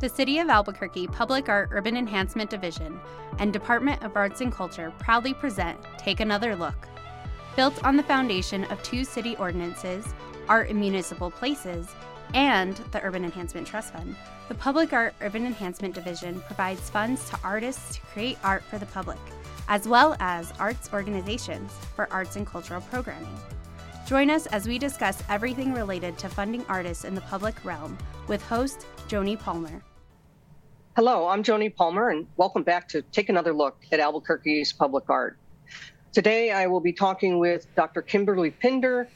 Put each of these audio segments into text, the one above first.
The City of Albuquerque Public Art Urban Enhancement Division and Department of Arts and Culture proudly present Take Another Look. Built on the foundation of two city ordinances, Art in Municipal Places, and the Urban Enhancement Trust Fund, the Public Art Urban Enhancement Division provides funds to artists to create art for the public, as well as arts organizations for arts and cultural programming. Join us as we discuss everything related to funding artists in the public realm with host Joni Palmer. Hello, I'm Joni Palmer, and welcome back to Take Another Look at Albuquerque's Public Art. Today, I will be talking with Dr. Kimberly Pinder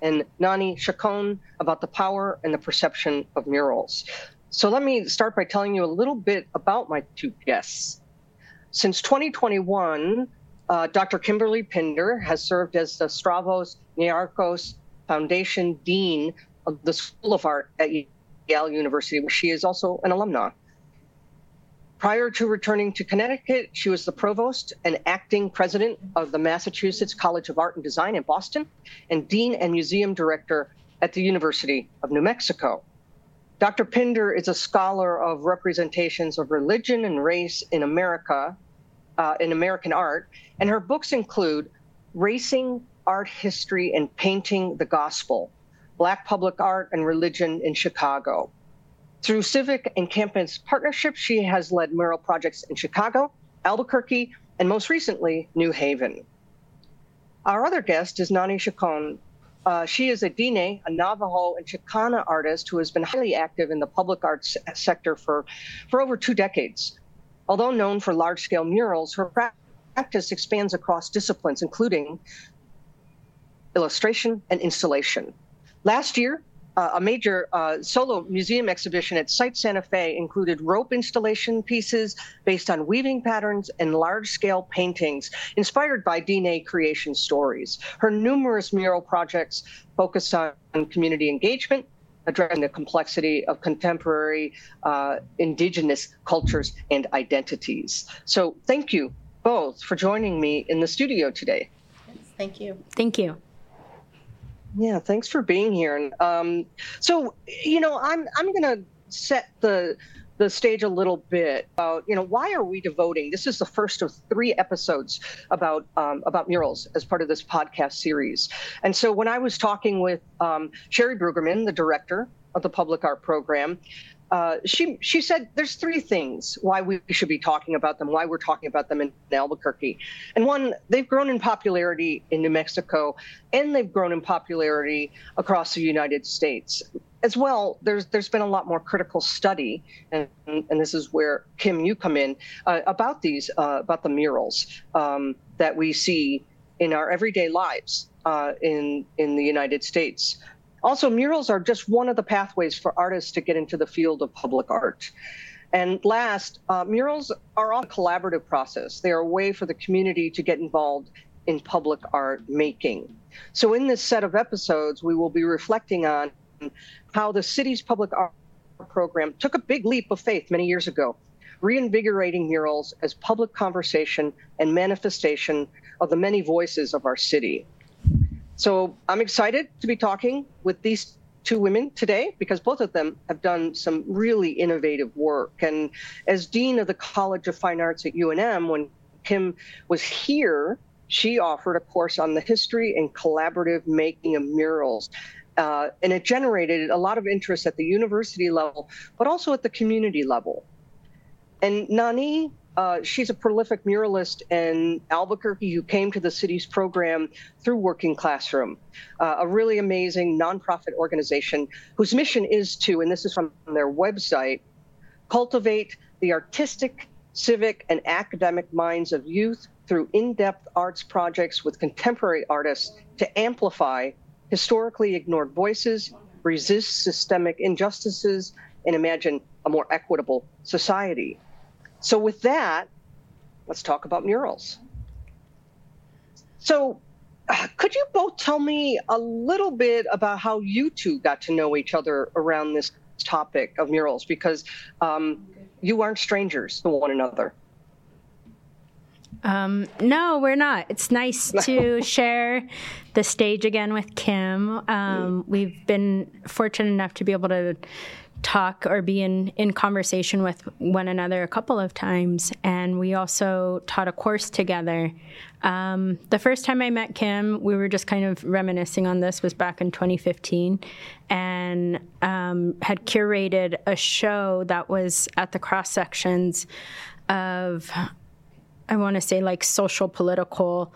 and Nani Chacon about the power and the perception of murals. So, let me start by telling you a little bit about my two guests. Since 2021, uh, Dr. Kimberly Pinder has served as the Stavros Niarchos Foundation Dean of the School of Art at Yale University, where she is also an alumna. Prior to returning to Connecticut, she was the provost and acting president of the Massachusetts College of Art and Design in Boston and dean and museum director at the University of New Mexico. Dr. Pinder is a scholar of representations of religion and race in America, uh, in American art, and her books include Racing Art History and Painting the Gospel, Black Public Art and Religion in Chicago. Through civic and campus partnerships, she has led mural projects in Chicago, Albuquerque, and most recently, New Haven. Our other guest is Nani Chacon. Uh, she is a Diné, a Navajo and Chicana artist who has been highly active in the public arts sector for, for over two decades. Although known for large scale murals, her practice expands across disciplines, including illustration and installation. Last year, uh, a major uh, solo museum exhibition at Site Santa Fe included rope installation pieces based on weaving patterns and large scale paintings inspired by Diné creation stories. Her numerous mural projects focus on community engagement, addressing the complexity of contemporary uh, indigenous cultures and identities. So, thank you both for joining me in the studio today. Thank you. Thank you. Yeah, thanks for being here. And um, so, you know, I'm I'm going to set the the stage a little bit about you know why are we devoting this is the first of three episodes about um, about murals as part of this podcast series and so when i was talking with um, sherry brueggemann the director of the public art program uh, she she said there's three things why we should be talking about them, why we're talking about them in, Albuquerque, and one they've grown in popularity in New Mexico, and they've grown in popularity across the United States as well. There's there's been a lot more critical study, and and this is where Kim you come in uh, about these uh, about the murals um, that we see in our everyday lives uh, in in the United States. Also, murals are just one of the pathways for artists to get into the field of public art. And last, uh, murals are a collaborative process. They are a way for the community to get involved in public art making. So, in this set of episodes, we will be reflecting on how the city's public art program took a big leap of faith many years ago, reinvigorating murals as public conversation and manifestation of the many voices of our city. So I'm excited to be talking with these two women today because both of them have done some really innovative work. And as Dean of the College of Fine Arts at UNM, when Kim was here, she offered a course on the history and collaborative making of murals. Uh, and it generated a lot of interest at the university level, but also at the community level. And Nani uh, she's a prolific muralist in Albuquerque who came to the city's program through Working Classroom, uh, a really amazing nonprofit organization whose mission is to, and this is from their website, cultivate the artistic, civic, and academic minds of youth through in depth arts projects with contemporary artists to amplify historically ignored voices, resist systemic injustices, and imagine a more equitable society. So, with that, let's talk about murals. So, uh, could you both tell me a little bit about how you two got to know each other around this topic of murals? Because um, you aren't strangers to one another. Um, no, we're not. It's nice to share the stage again with Kim. Um, we've been fortunate enough to be able to talk or be in, in conversation with one another a couple of times. And we also taught a course together. Um, the first time I met Kim, we were just kind of reminiscing on this, was back in 2015, and um, had curated a show that was at the cross sections of, I want to say, like social political.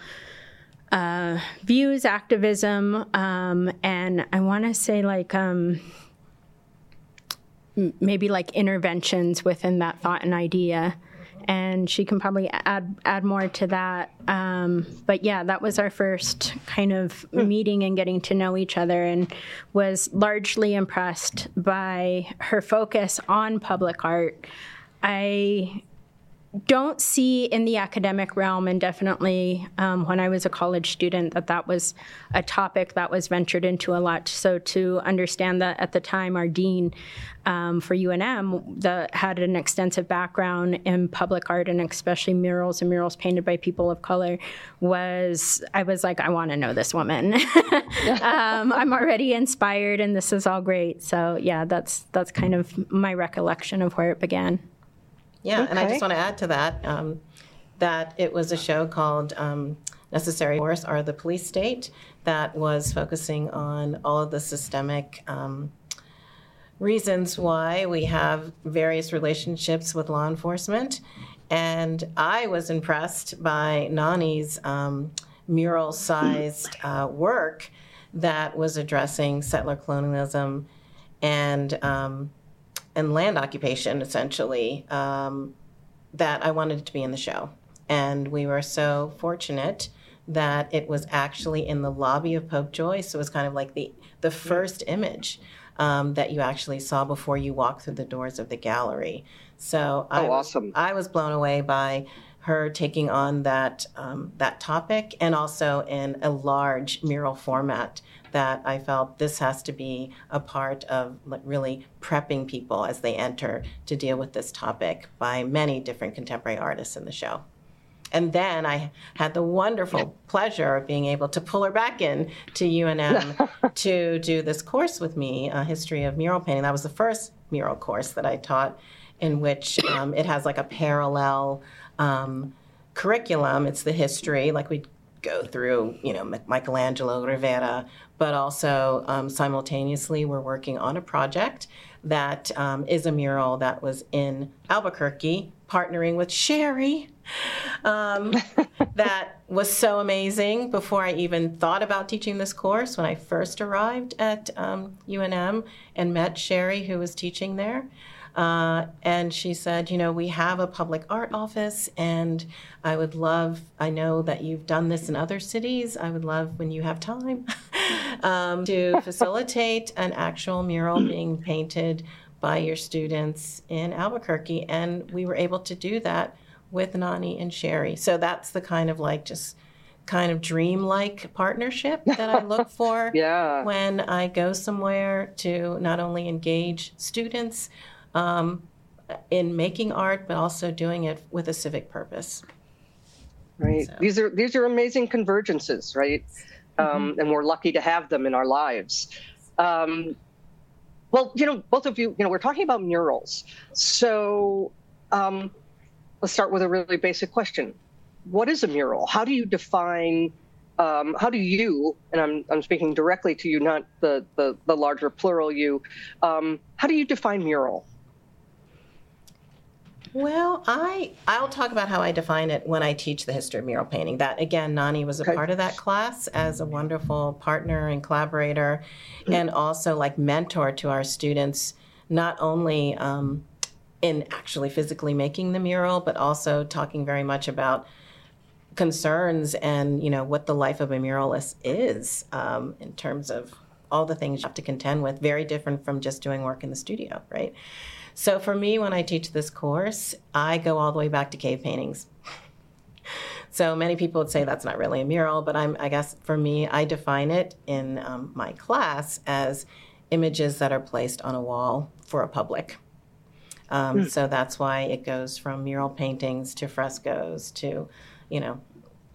Uh, views, activism, um, and I want to say like um, maybe like interventions within that thought and idea and she can probably add add more to that. Um, but yeah, that was our first kind of meeting and getting to know each other, and was largely impressed by her focus on public art. I don't see in the academic realm, and definitely um, when I was a college student, that that was a topic that was ventured into a lot. So to understand that at the time, our dean um, for UNM that had an extensive background in public art and especially murals and murals painted by people of color was I was like, I want to know this woman. um, I'm already inspired, and this is all great. So yeah, that's that's kind of my recollection of where it began. Yeah, Okay. and I just want to add to that um, that it was a show called um, Necessary Force or the Police State that was focusing on all of the systemic um, reasons why we have various relationships with law enforcement. And I was impressed by Nani's um, mural sized uh, work that was addressing settler colonialism and um, and land occupation essentially um, that I wanted to be in the show. And we were so fortunate that it was actually in the lobby of Popejoy. So it was kind of like the, the first image um, that you actually saw before you walked through the doors of the gallery. So I, Oh, was, awesome. I was blown away by her taking on that um, that topic and also in a large mural format that I felt this has to be a part of like, really prepping people as they enter to deal with this topic by many different contemporary artists in the show. And then I had the wonderful pleasure of being able to pull her back in to UNM to do this course with me, a history of mural painting. That was the first mural course that I taught, in which um, it has like a parallel um, curriculum. It's the history, like we go through, you know, Michelangelo, Rivera, but also um, simultaneously we're working on a project that um, is a mural that was in Albuquerque, partnering with Sherry. Um, that was so amazing before I even thought about teaching this course. When I first arrived at um, UNM and met Sherry, who was teaching there, uh, and she said, You know, we have a public art office, and I would love, I know that you've done this in other cities. I would love when you have time um, to facilitate an actual mural being painted by your students in Albuquerque. And we were able to do that with Nani and Sherry. So that's the kind of like just kind of dream-like partnership that I look for Yeah. when I go somewhere to not only engage students um, in making art, but also doing it with a civic purpose. Right. So- These are these are amazing convergences, right? Um, and we're lucky to have them in our lives. Um, well, you know, both of you, you know, we're talking about murals. So um, let's start with a really basic question: What is a mural? How do you define? Um, how do you, and I'm I'm speaking directly to you, not the the, the larger plural you. Um, how do you define mural? Well, I I'll talk about how I define it when I teach the history of mural painting. That again, Nani was a Okay. part of that class as a wonderful partner and collaborator, and also like mentor to our students, not only um, in actually physically making the mural, but also talking very much about concerns and you know what the life of a muralist is um, in terms of all the things you have to contend with. Very different from just doing work in the studio, right? So for me, when I teach this course, I go all the way back to cave paintings. So many people would say that's not really a mural, but I'm, I guess for me, I define it in um, my class as images that are placed on a wall for a public. Um, So that's why it goes from mural paintings to frescoes to, you know,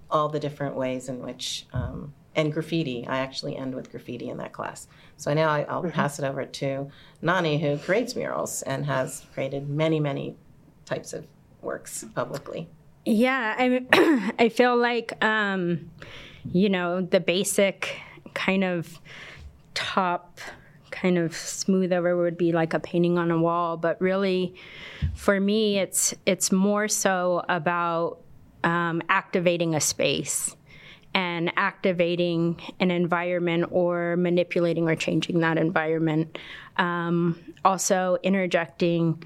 all the different ways in which um, and graffiti. I actually end with graffiti in that class. So now I, will mm-hmm. pass it over to Nani, who creates murals and has created many, many types of works publicly. Yeah, I I feel like um, you know the basic kind of top kind of smooth over would be like a painting on a wall, but really for me it's it's more so about um, activating a space and activating an environment or manipulating or changing that environment. Um, also, interjecting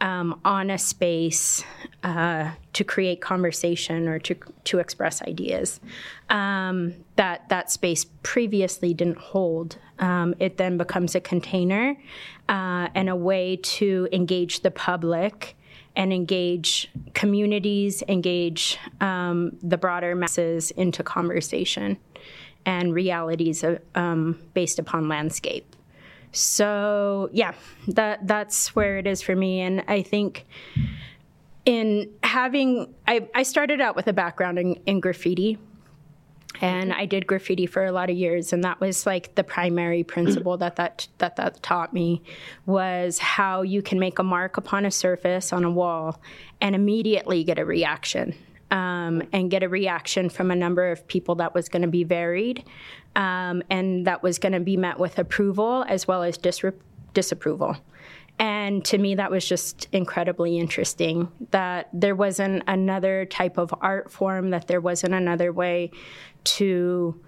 um, on a space uh, to create conversation or to, to express ideas um, that that space previously didn't hold. Um, it then becomes a container uh, and a way to engage the public and engage communities, engage um, the broader masses into conversation and realities um, based upon landscape. So yeah, that that's where it is for me, and I think in having I, I started out with a background in, in graffiti and I did graffiti for a lot of years, and that was like the primary principle that that that that taught me was how you can make a mark upon a surface on a wall and immediately get a reaction. Um, and get a reaction from a number of people that was going to be varied um, and that was going to be met with approval as well as disapproval. And to me, that was just incredibly interesting that there wasn't another type of art form, that there wasn't another way to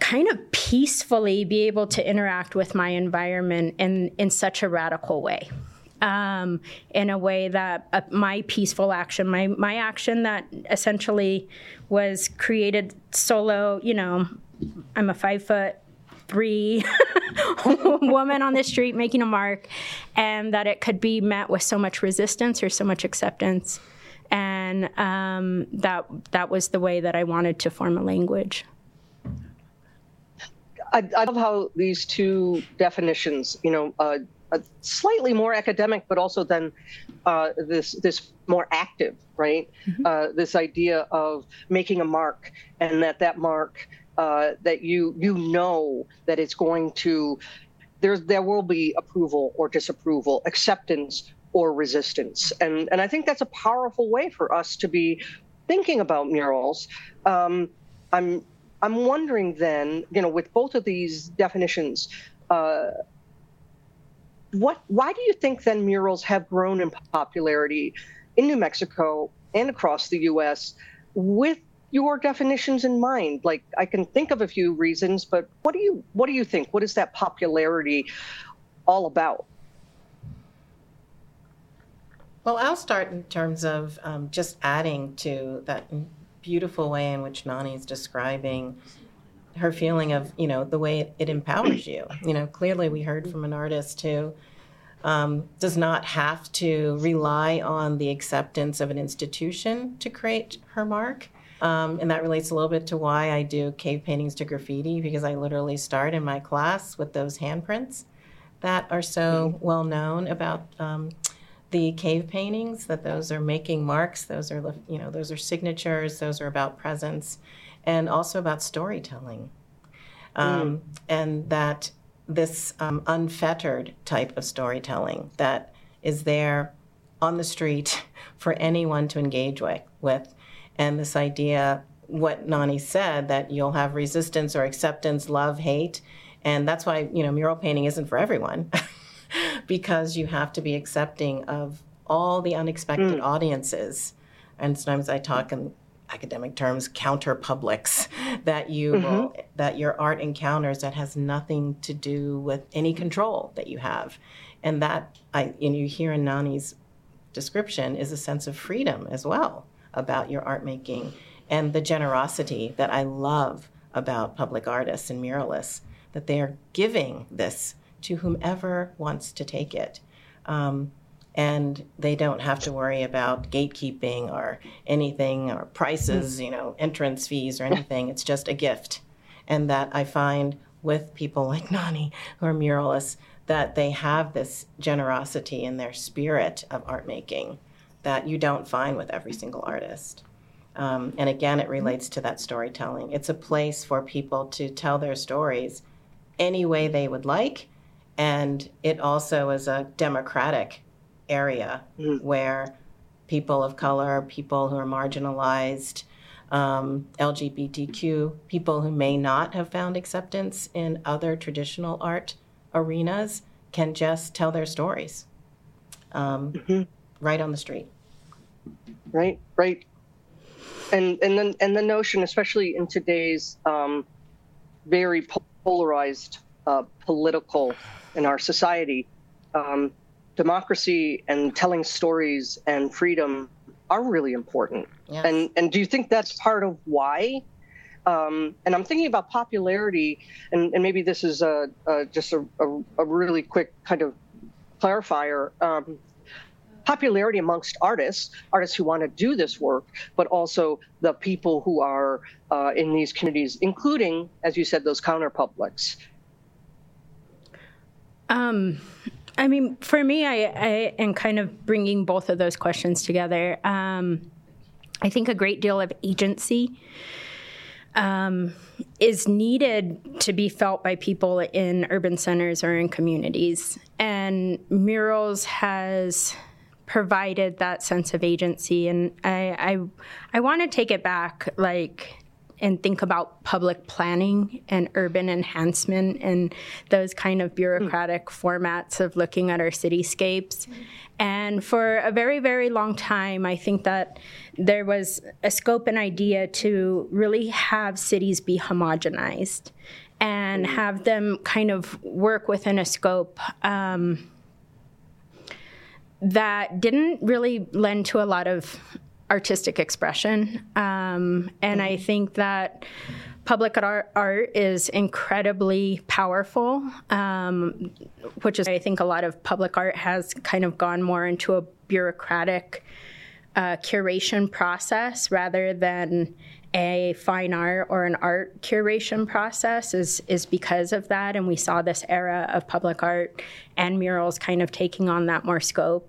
kind of peacefully be able to interact with my environment in, in such a radical way. Um, in a way that uh, my peaceful action, my, my action that essentially was created solo, you know, I'm a five foot three woman on the street making a mark, and that it could be met with so much resistance or so much acceptance and um, that that was the way that I wanted to form a language. I, I love how these two definitions, you know, uh, slightly more academic, but also then uh, this this more active, right? Mm-hmm. Uh, this idea of making a mark, and that that mark uh, that you you know that it's going to there there will be approval or disapproval, acceptance or resistance. And, and I think that's a powerful way for us to be thinking about murals. Um, I'm, I'm wondering then, you know, with both of these definitions, uh, what, why do you think then murals have grown in popularity in New Mexico and across the U.S. with your definitions in mind? Like, I can think of a few reasons, but what do you what do you think? What is that popularity all about? Well, I'll start in terms of um, just adding to that beautiful way in which Nani is describing her feeling of, you know, the way it, empowers you. You know, clearly we heard from an artist who um, does not have to rely on the acceptance of an institution to create her mark. Um, and that relates a little bit to why I do cave paintings to graffiti, because I literally start in my class with those handprints that are so mm-hmm. well known about um, the cave paintings that those are making marks those are you know those are signatures those are about presence and also about storytelling um, mm. and that this um, unfettered type of storytelling that is there on the street for anyone to engage with, with and this idea what nani said that you'll have resistance or acceptance love hate and that's why you know mural painting isn't for everyone because you have to be accepting of all the unexpected mm. audiences. And sometimes I talk in academic terms counter publics that you mm-hmm. will, that your art encounters that has nothing to do with any control that you have. And that I and you hear in Nani's description is a sense of freedom as well about your art making and the generosity that I love about public artists and muralists that they are giving this to whomever wants to take it. Um, and they don't have to worry about gatekeeping or anything or prices, you know, entrance fees or anything. It's just a gift. And that I find with people like Nani, who are muralists, that they have this generosity in their spirit of art making that you don't find with every single artist. Um, and again, it relates to that storytelling. It's a place for people to tell their stories any way they would like. And it also is a democratic area mm. where people of color, people who are marginalized, um, LGBTQ, people who may not have found acceptance in other traditional art arenas can just tell their stories um, mm-hmm. Right on the street. Right, right. And and then and the notion, especially in today's um, very polarized uh, political in our society, um, democracy and telling stories and freedom are really important. Yes. And and do you think that's part of why? Um, and I'm thinking about popularity, and, and maybe this is a, a just a, a, a, really quick kind of clarifier. Um, popularity amongst artists, artists who want to do this work, but also the people who are uh, in these communities, including, as you said, those counter publics. Um, I mean, for me, I, I am kind of bringing both of those questions together. Um, I think a great deal of agency um, is needed to be felt by people in urban centers or in communities. And Murals has provided that sense of agency. And I, I, I want to take it back, like, and think about public planning and urban enhancement and those kind of bureaucratic mm. formats of looking at our cityscapes. And for a very, very long time, I think that there was a scope and idea to really have cities be homogenized and hmm. have them kind of work within a scope. Um, that didn't really lend to a lot of artistic expression. Um, and I think that public art, art is incredibly powerful, um, which is, I think, a lot of public art has kind of gone more into a bureaucratic uh, curation process rather than a fine art or an art curation process is is because of that and we saw this era of public art and murals kind of taking on that more scope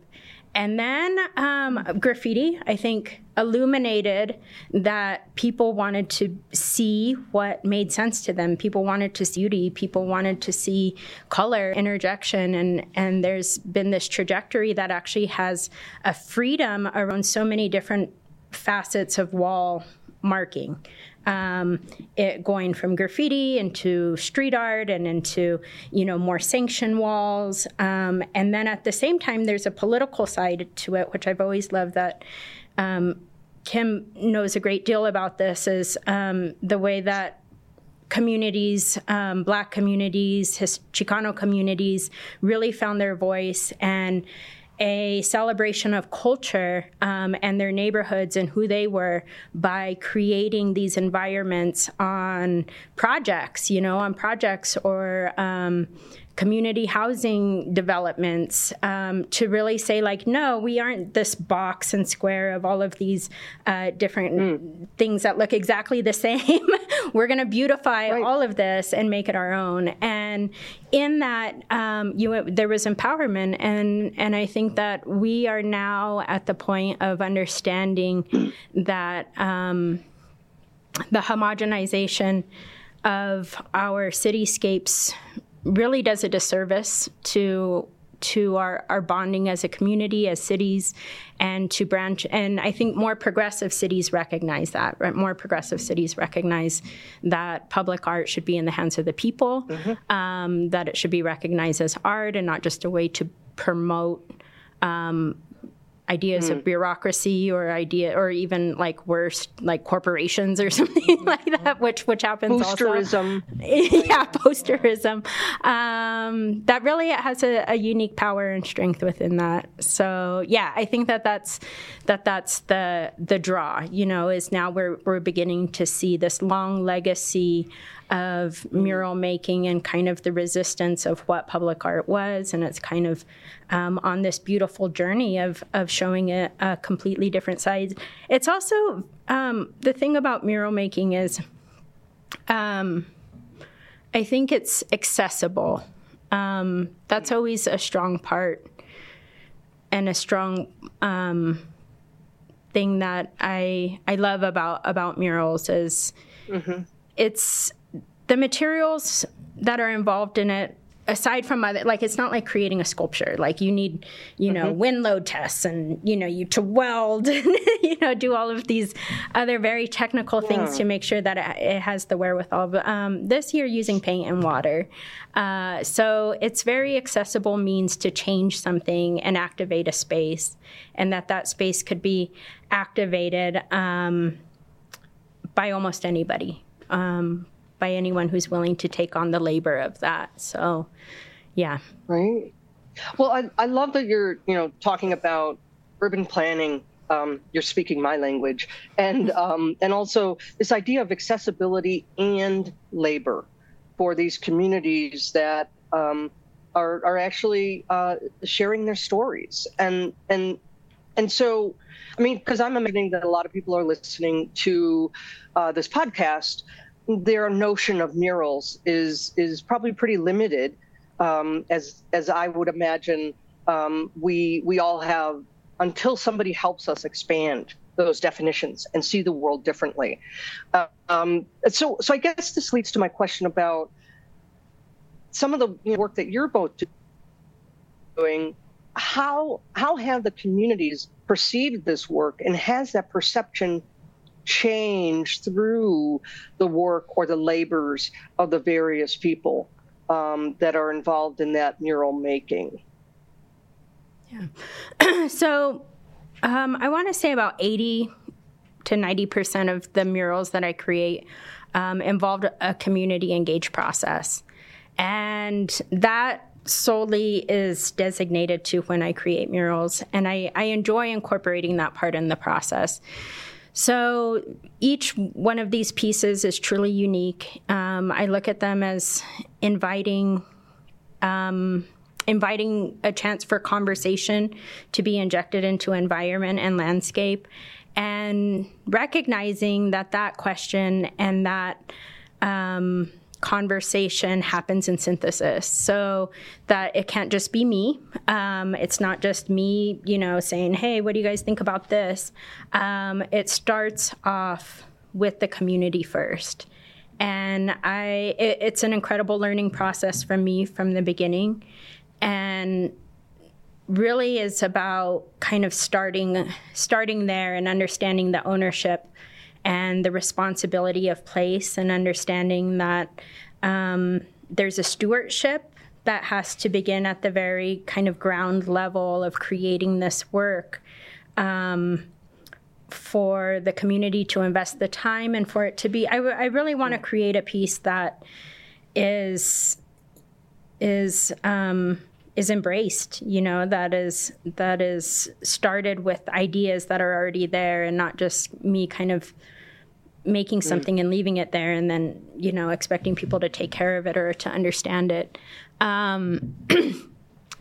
and then um, graffiti, I think, illuminated that people wanted to see what made sense to them. People wanted to see beauty. People wanted to see color interjection. And, and there's been this trajectory that actually has a freedom around so many different facets of wall marking um, it going from graffiti into street art and into you know more sanction walls. Um, and then at the same time there's a political side to it which i've always loved that um, kim knows a great deal about this is um, the way that communities, um, black communities, his Chicano communities really found their voice and a celebration of culture um, and their neighborhoods and who they were by creating these environments on projects, you know, on projects or um, community housing developments um, to really say like no we aren't this box and square of all of these uh, different mm. things that look exactly the same we're going to beautify right. all of this and make it our own and in that um, you there was empowerment and and i think that we are now at the point of understanding that um, the homogenization of our cityscapes really does a disservice to to our, our bonding as a community, as cities, and to branch. And I think more progressive cities recognize that. Right? More progressive cities recognize that public art should be in the hands of the people, mm-hmm. um, that it should be recognized as art and not just a way to promote um, ideas mm. of bureaucracy or idea or even like worse like corporations or something like that which which happens posterism. Yeah posterism. Um, that really has a, a, unique power and strength within that. So yeah i think that that's that that's the the draw you know is now we're we're beginning to see this long legacy of mural making and kind of the resistance of what public art was. And it's kind of um, on this beautiful journey of, of showing it a completely different side. It's also um, the thing about mural making is um, I think it's accessible. Um, that's always a strong part and a strong um, thing that I I love about about murals is mm-hmm. it's the materials that are involved in it aside from other like it's not like creating a sculpture like you need you know mm-hmm. wind load tests and you know you to weld and you know do all of these other very technical yeah. things to make sure that it, it has the wherewithal but um, this year using paint and water uh, so it's very accessible means to change something and activate a space and that that space could be activated um, by almost anybody um, by anyone who's willing to take on the labor of that. So, yeah. Right. Well, I, I love that you're, you know, talking about urban planning. Um, you're speaking my language, and um, and also this idea of accessibility and labor for these communities that um, are are actually uh, sharing their stories, and and and so, I mean, because I'm imagining that a lot of people are listening to uh, this podcast their notion of murals is is probably pretty limited, um, as as I would imagine. Um, we we all have until somebody helps us expand those definitions and see the world differently. Um, so so I guess this leads to my question about some of the work that you're both doing. How how have the communities perceived this work, and has that perception change through the work or the labors of the various people um, that are involved in that mural making. Yeah. so um, I want to say about 80 to 90% of the murals that I create um, involved a community engaged process. And that solely is designated to when I create murals. And I, I enjoy incorporating that part in the process. So each one of these pieces is truly unique. Um, I look at them as inviting. Um, inviting a chance for conversation to be injected into environment and landscape and recognizing that that question and that um, conversation happens in synthesis. So that it can't just be me. Um, it's not just me you know saying hey what do you guys think about this? Um, it starts off with the community first. And i it, it's an incredible learning process for me from the beginning. And really is about kind of starting starting there and understanding the ownership and the responsibility of place and understanding that um, there's a stewardship that has to begin at the very kind of ground level of creating this work um, for the community to invest the time and for it to be. I, w- I really want to create a piece that is is um, is embraced you know that is that is started with ideas that are already there and not just me kind of making mm. something and leaving it there and then you know expecting people to take care of it or to understand it. Um,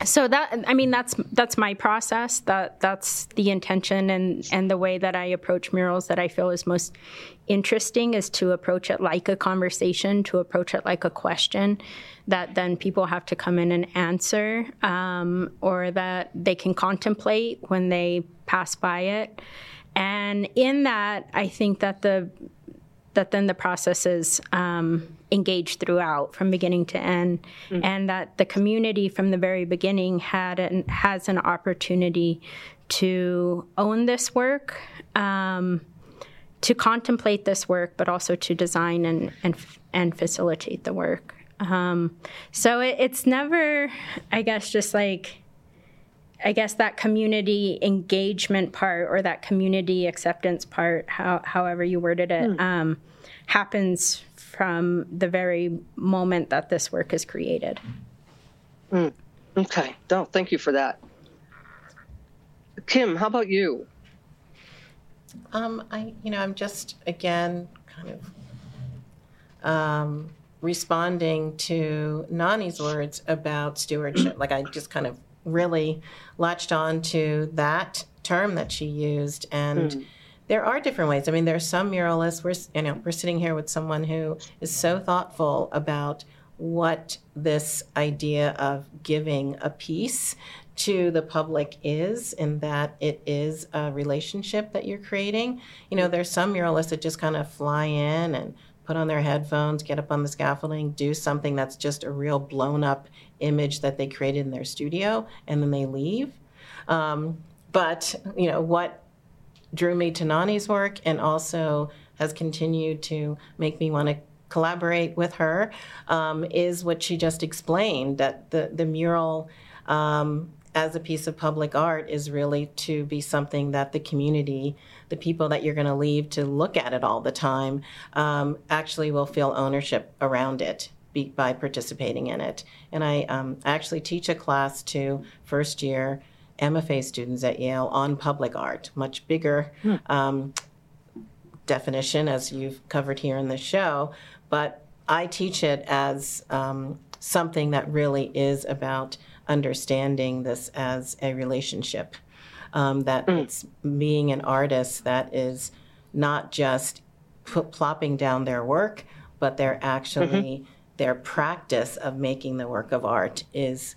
so that i mean that's that's my process. That that's the intention and and the way that i approach murals that i feel is most interesting is to approach it like a conversation to approach it like a question that then people have to come in and answer um, or that they can contemplate when they pass by it and in that, I think that the that then the process is um, engaged throughout from beginning to end, mm-hmm. and that the community from the very beginning had an, has an opportunity to own this work, um, to contemplate this work, but also to design and and, and facilitate the work. Um, so it, it's never, I guess, just like I guess that community engagement part or that community acceptance part, how, however you worded it, mm. um, happens from the very moment that this work is created. Mm. Okay. No, thank you for that. Kim, how about you? Um, I, you know, I'm just again kind of um, responding to Nani's words about stewardship. like I just kind of really latched on to that term that she used and mm. there are different ways i mean there are some muralists we're you know we're sitting here with someone who is so thoughtful about what this idea of giving a piece to the public is in that it is a relationship that you're creating. You know, there's some muralists that just kind of fly in and put on their headphones, get up on the scaffolding, do something that's just a real blown up image that they created in their studio, and then they leave. Um, but, you know, what drew me to Nani's work and also has continued to make me want to collaborate with her um, is what she just explained that the, the mural um, as a piece of public art is really to be something that the community, the people that you're going to leave to look at it all the time, um, actually will feel ownership around it be, by participating in it. And I, um, actually teach a class to first year MFA students at Yale on public art, much bigger hmm. um, definition as you've covered here in the show. But I teach it as um, something that really is about understanding this as a relationship. Um, that mm. it's being an artist that is not just plopping down their work, but they're actually mm-hmm. Their practice of making the work of art is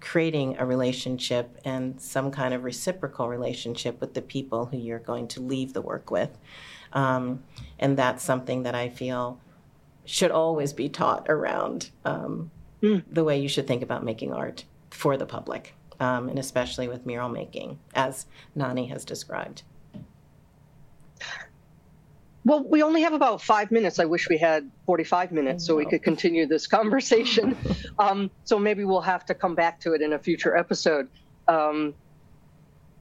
creating a relationship and some kind of reciprocal relationship with the people who you're going to leave the work with. Um, and that's something that I feel should always be taught around um, mm. the way you should think about making art for the public, um, and especially with mural making, as Nani has described. Well, we only have about five minutes. I wish we had 45 minutes so we could continue this conversation. Um, so maybe we'll have to come back to it in a future episode. Um,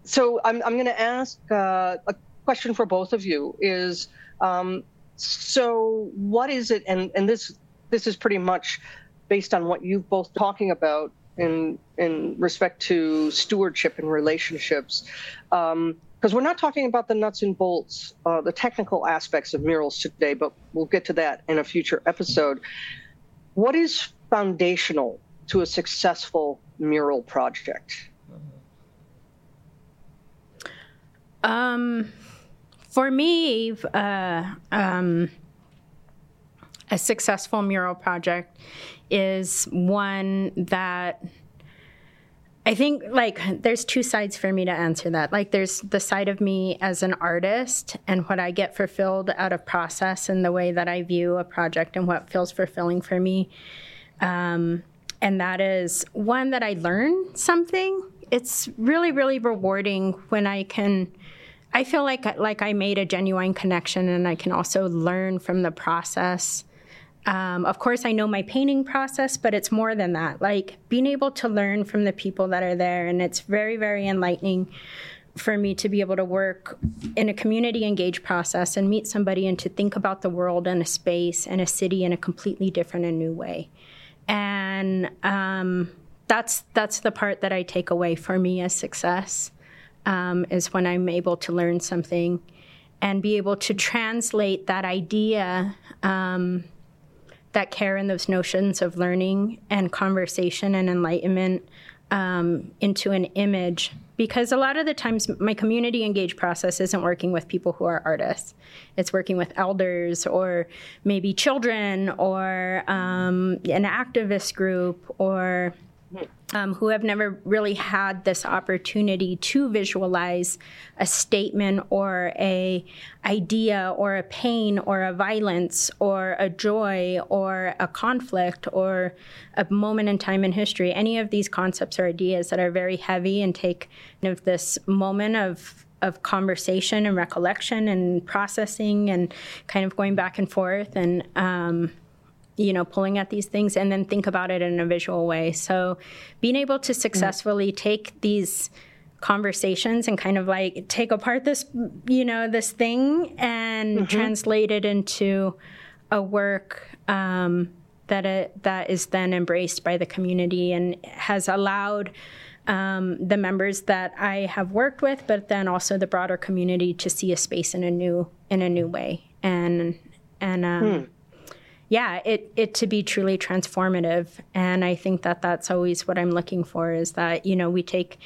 so I'm, I'm going to ask uh, a question for both of you is um, so what is it and, and this this is pretty much based on what you've both talking about in in respect to stewardship and relationships. Because we're not talking about the nuts and bolts, uh, the technical aspects of murals today, but we'll get to that in a future episode. What is foundational to a successful mural project? Um, for me, uh, um, a successful mural project is one that I think like there's two sides for me to answer that. Like there's the side of me as an artist and what I get fulfilled out of process and the way that I view a project and what feels fulfilling for me. Um, and that is one that I learn something. It's really really rewarding when I can I feel like like I made a genuine connection and I can also learn from the process um, of course, I know my painting process, but it's more than that. Like being able to learn from the people that are there, and it's very, very enlightening for me to be able to work in a community engaged process and meet somebody and to think about the world and a space and a city in a completely different and new way. And um, that's that's the part that I take away for me as success um, is when I'm able to learn something and be able to translate that idea. Um, that care and those notions of learning and conversation and enlightenment um, into an image. Because a lot of the times my community engaged process isn't working with people who are artists. It's working with elders or maybe children or um, an activist group or um, who have never really had this opportunity to visualize a statement or a idea or a pain or a violence or a joy or a conflict or a moment in time in history. Any of these concepts or ideas that are very heavy and take kind of this moment of of conversation and recollection and processing and kind of going back and forth and um, you know, pulling at these things and then think about it in a visual way. So being able to successfully mm-hmm. take these conversations and kind of like take apart this, you know, this thing and mm-hmm. translate it into a work um, that it, that is then embraced by the community and has allowed um, the members that I have worked with, but then also the broader community to see a space in a new in a new way. And and um, hmm yeah, it it to be truly transformative. And I think that that's always what I'm looking for is that you know we take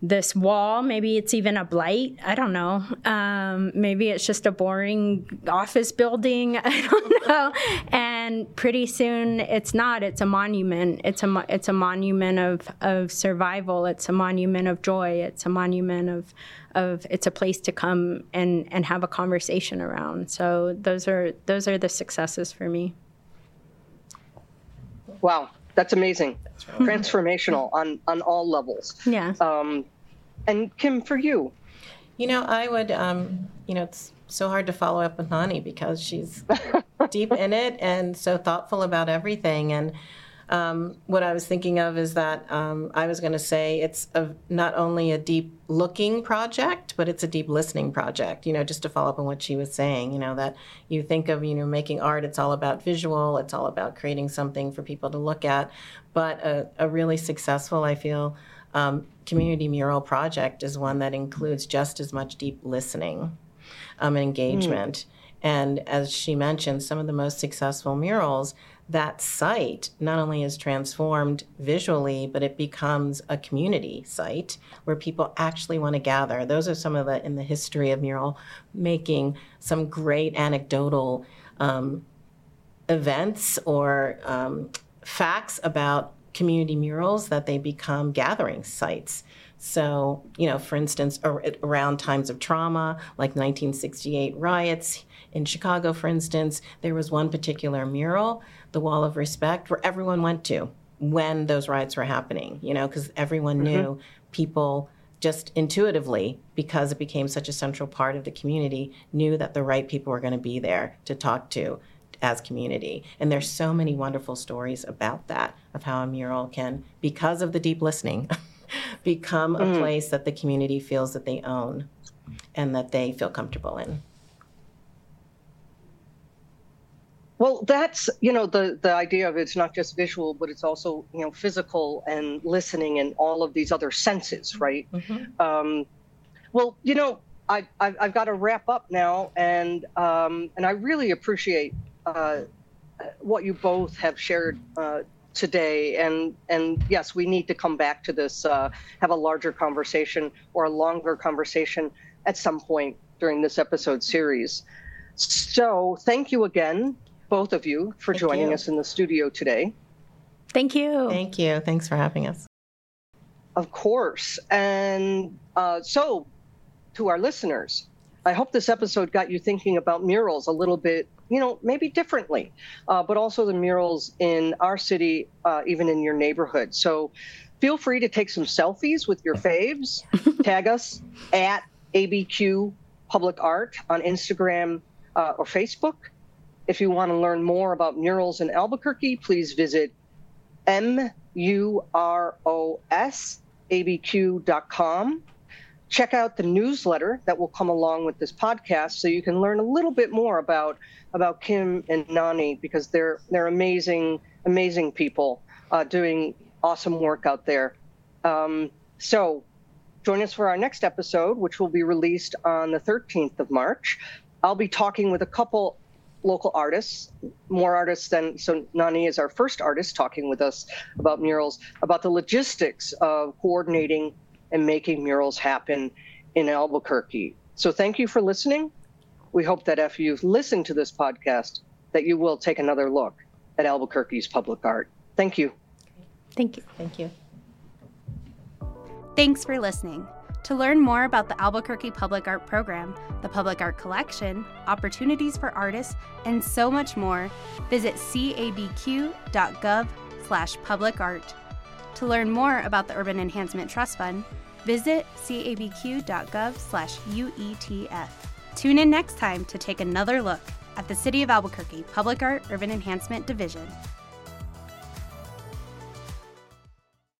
this wall. Maybe it's even a blight. I don't know. Um, maybe it's just a boring office building. I don't know. And pretty soon, it's not. It's a monument. It's a it's a monument of of survival. It's a monument of joy. It's a monument of of it's a place to come and and have a conversation around. So those are those are the successes for me. Wow, that's amazing. That's really Transformational on on all levels. Yeah. Um, and Kim, for you. You know, I would. Um, you know, it's so hard to follow up with Nani because she's deep in it and so thoughtful about everything. And um, what I was thinking of is that um, I was going to say it's a, not only a deep looking project, but it's a deep listening project. You know, just to follow up on what she was saying, you know, that you think of, you know, making art, it's all about visual, it's all about creating something for people to look at. But a, a really successful, I feel, um, community mural project is one that includes just as much deep listening um, and engagement. Mm. And as she mentioned, some of the most successful murals that site not only is transformed visually, but it becomes a community site where people actually want to gather. Those are some of the, in the history of mural making, some great anecdotal um, events or um, facts about community murals that they become gathering sites. So, you know, for instance, around times of trauma, like 1968 riots in Chicago, for instance, there was one particular mural the Wall of Respect, where everyone went to when those riots were happening, you know, because everyone mm-hmm. knew people just intuitively, because it became such a central part of the community, knew that the right people were going to be there to talk to as community. And there's so many wonderful stories about that, of how a mural can, because of the deep listening, become a mm. place that the community feels that they own and that they feel comfortable in. Well, that's you know the the idea of it's not just visual, but it's also you know physical and listening and all of these other senses, right? Mm-hmm. Um, well, you know, I, I've, I've got to wrap up now, and um, and I really appreciate uh, what you both have shared uh, today. And and yes, we need to come back to this, uh, have a larger conversation or a longer conversation at some point during this episode series. So thank you again both of you for Thank joining you. us in the studio today. Thank you. Thank you. Thanks for having us. Of course. And uh, so, to our listeners, I hope this episode got you thinking about murals a little bit, you know, maybe differently, uh, but also the murals in our city, uh, even in your neighborhood. So feel free to take some selfies with your faves. Tag us at ABQ Public Art on Instagram uh, or Facebook. If you want to learn more about murals in Albuquerque, please visit murosabq.com. Check out the newsletter that will come along with this podcast so you can learn a little bit more about about Kym and Nani because they're they're amazing amazing people uh, doing awesome work out there. Um, so join us for our next episode, which will be released on the 13th of March. I'll be talking with a couple local artists, more artists than so Nani is our first artist talking with us about murals, about the logistics of coordinating and making murals happen in Albuquerque. So thank you for listening. We hope that if you've listened to this podcast, that you will take another look at Albuquerque's public art. Thank you. Thank you. Thank you. Thanks for listening. To learn more about the Albuquerque Public Art Program, the Public Art Collection, opportunities for artists, and so much more, visit cabq.gov/publicart. To learn more about the Urban Enhancement Trust Fund, visit cabq.gov/uetf. Tune in next time to take another look at the City of Albuquerque Public Art Urban Enhancement Division.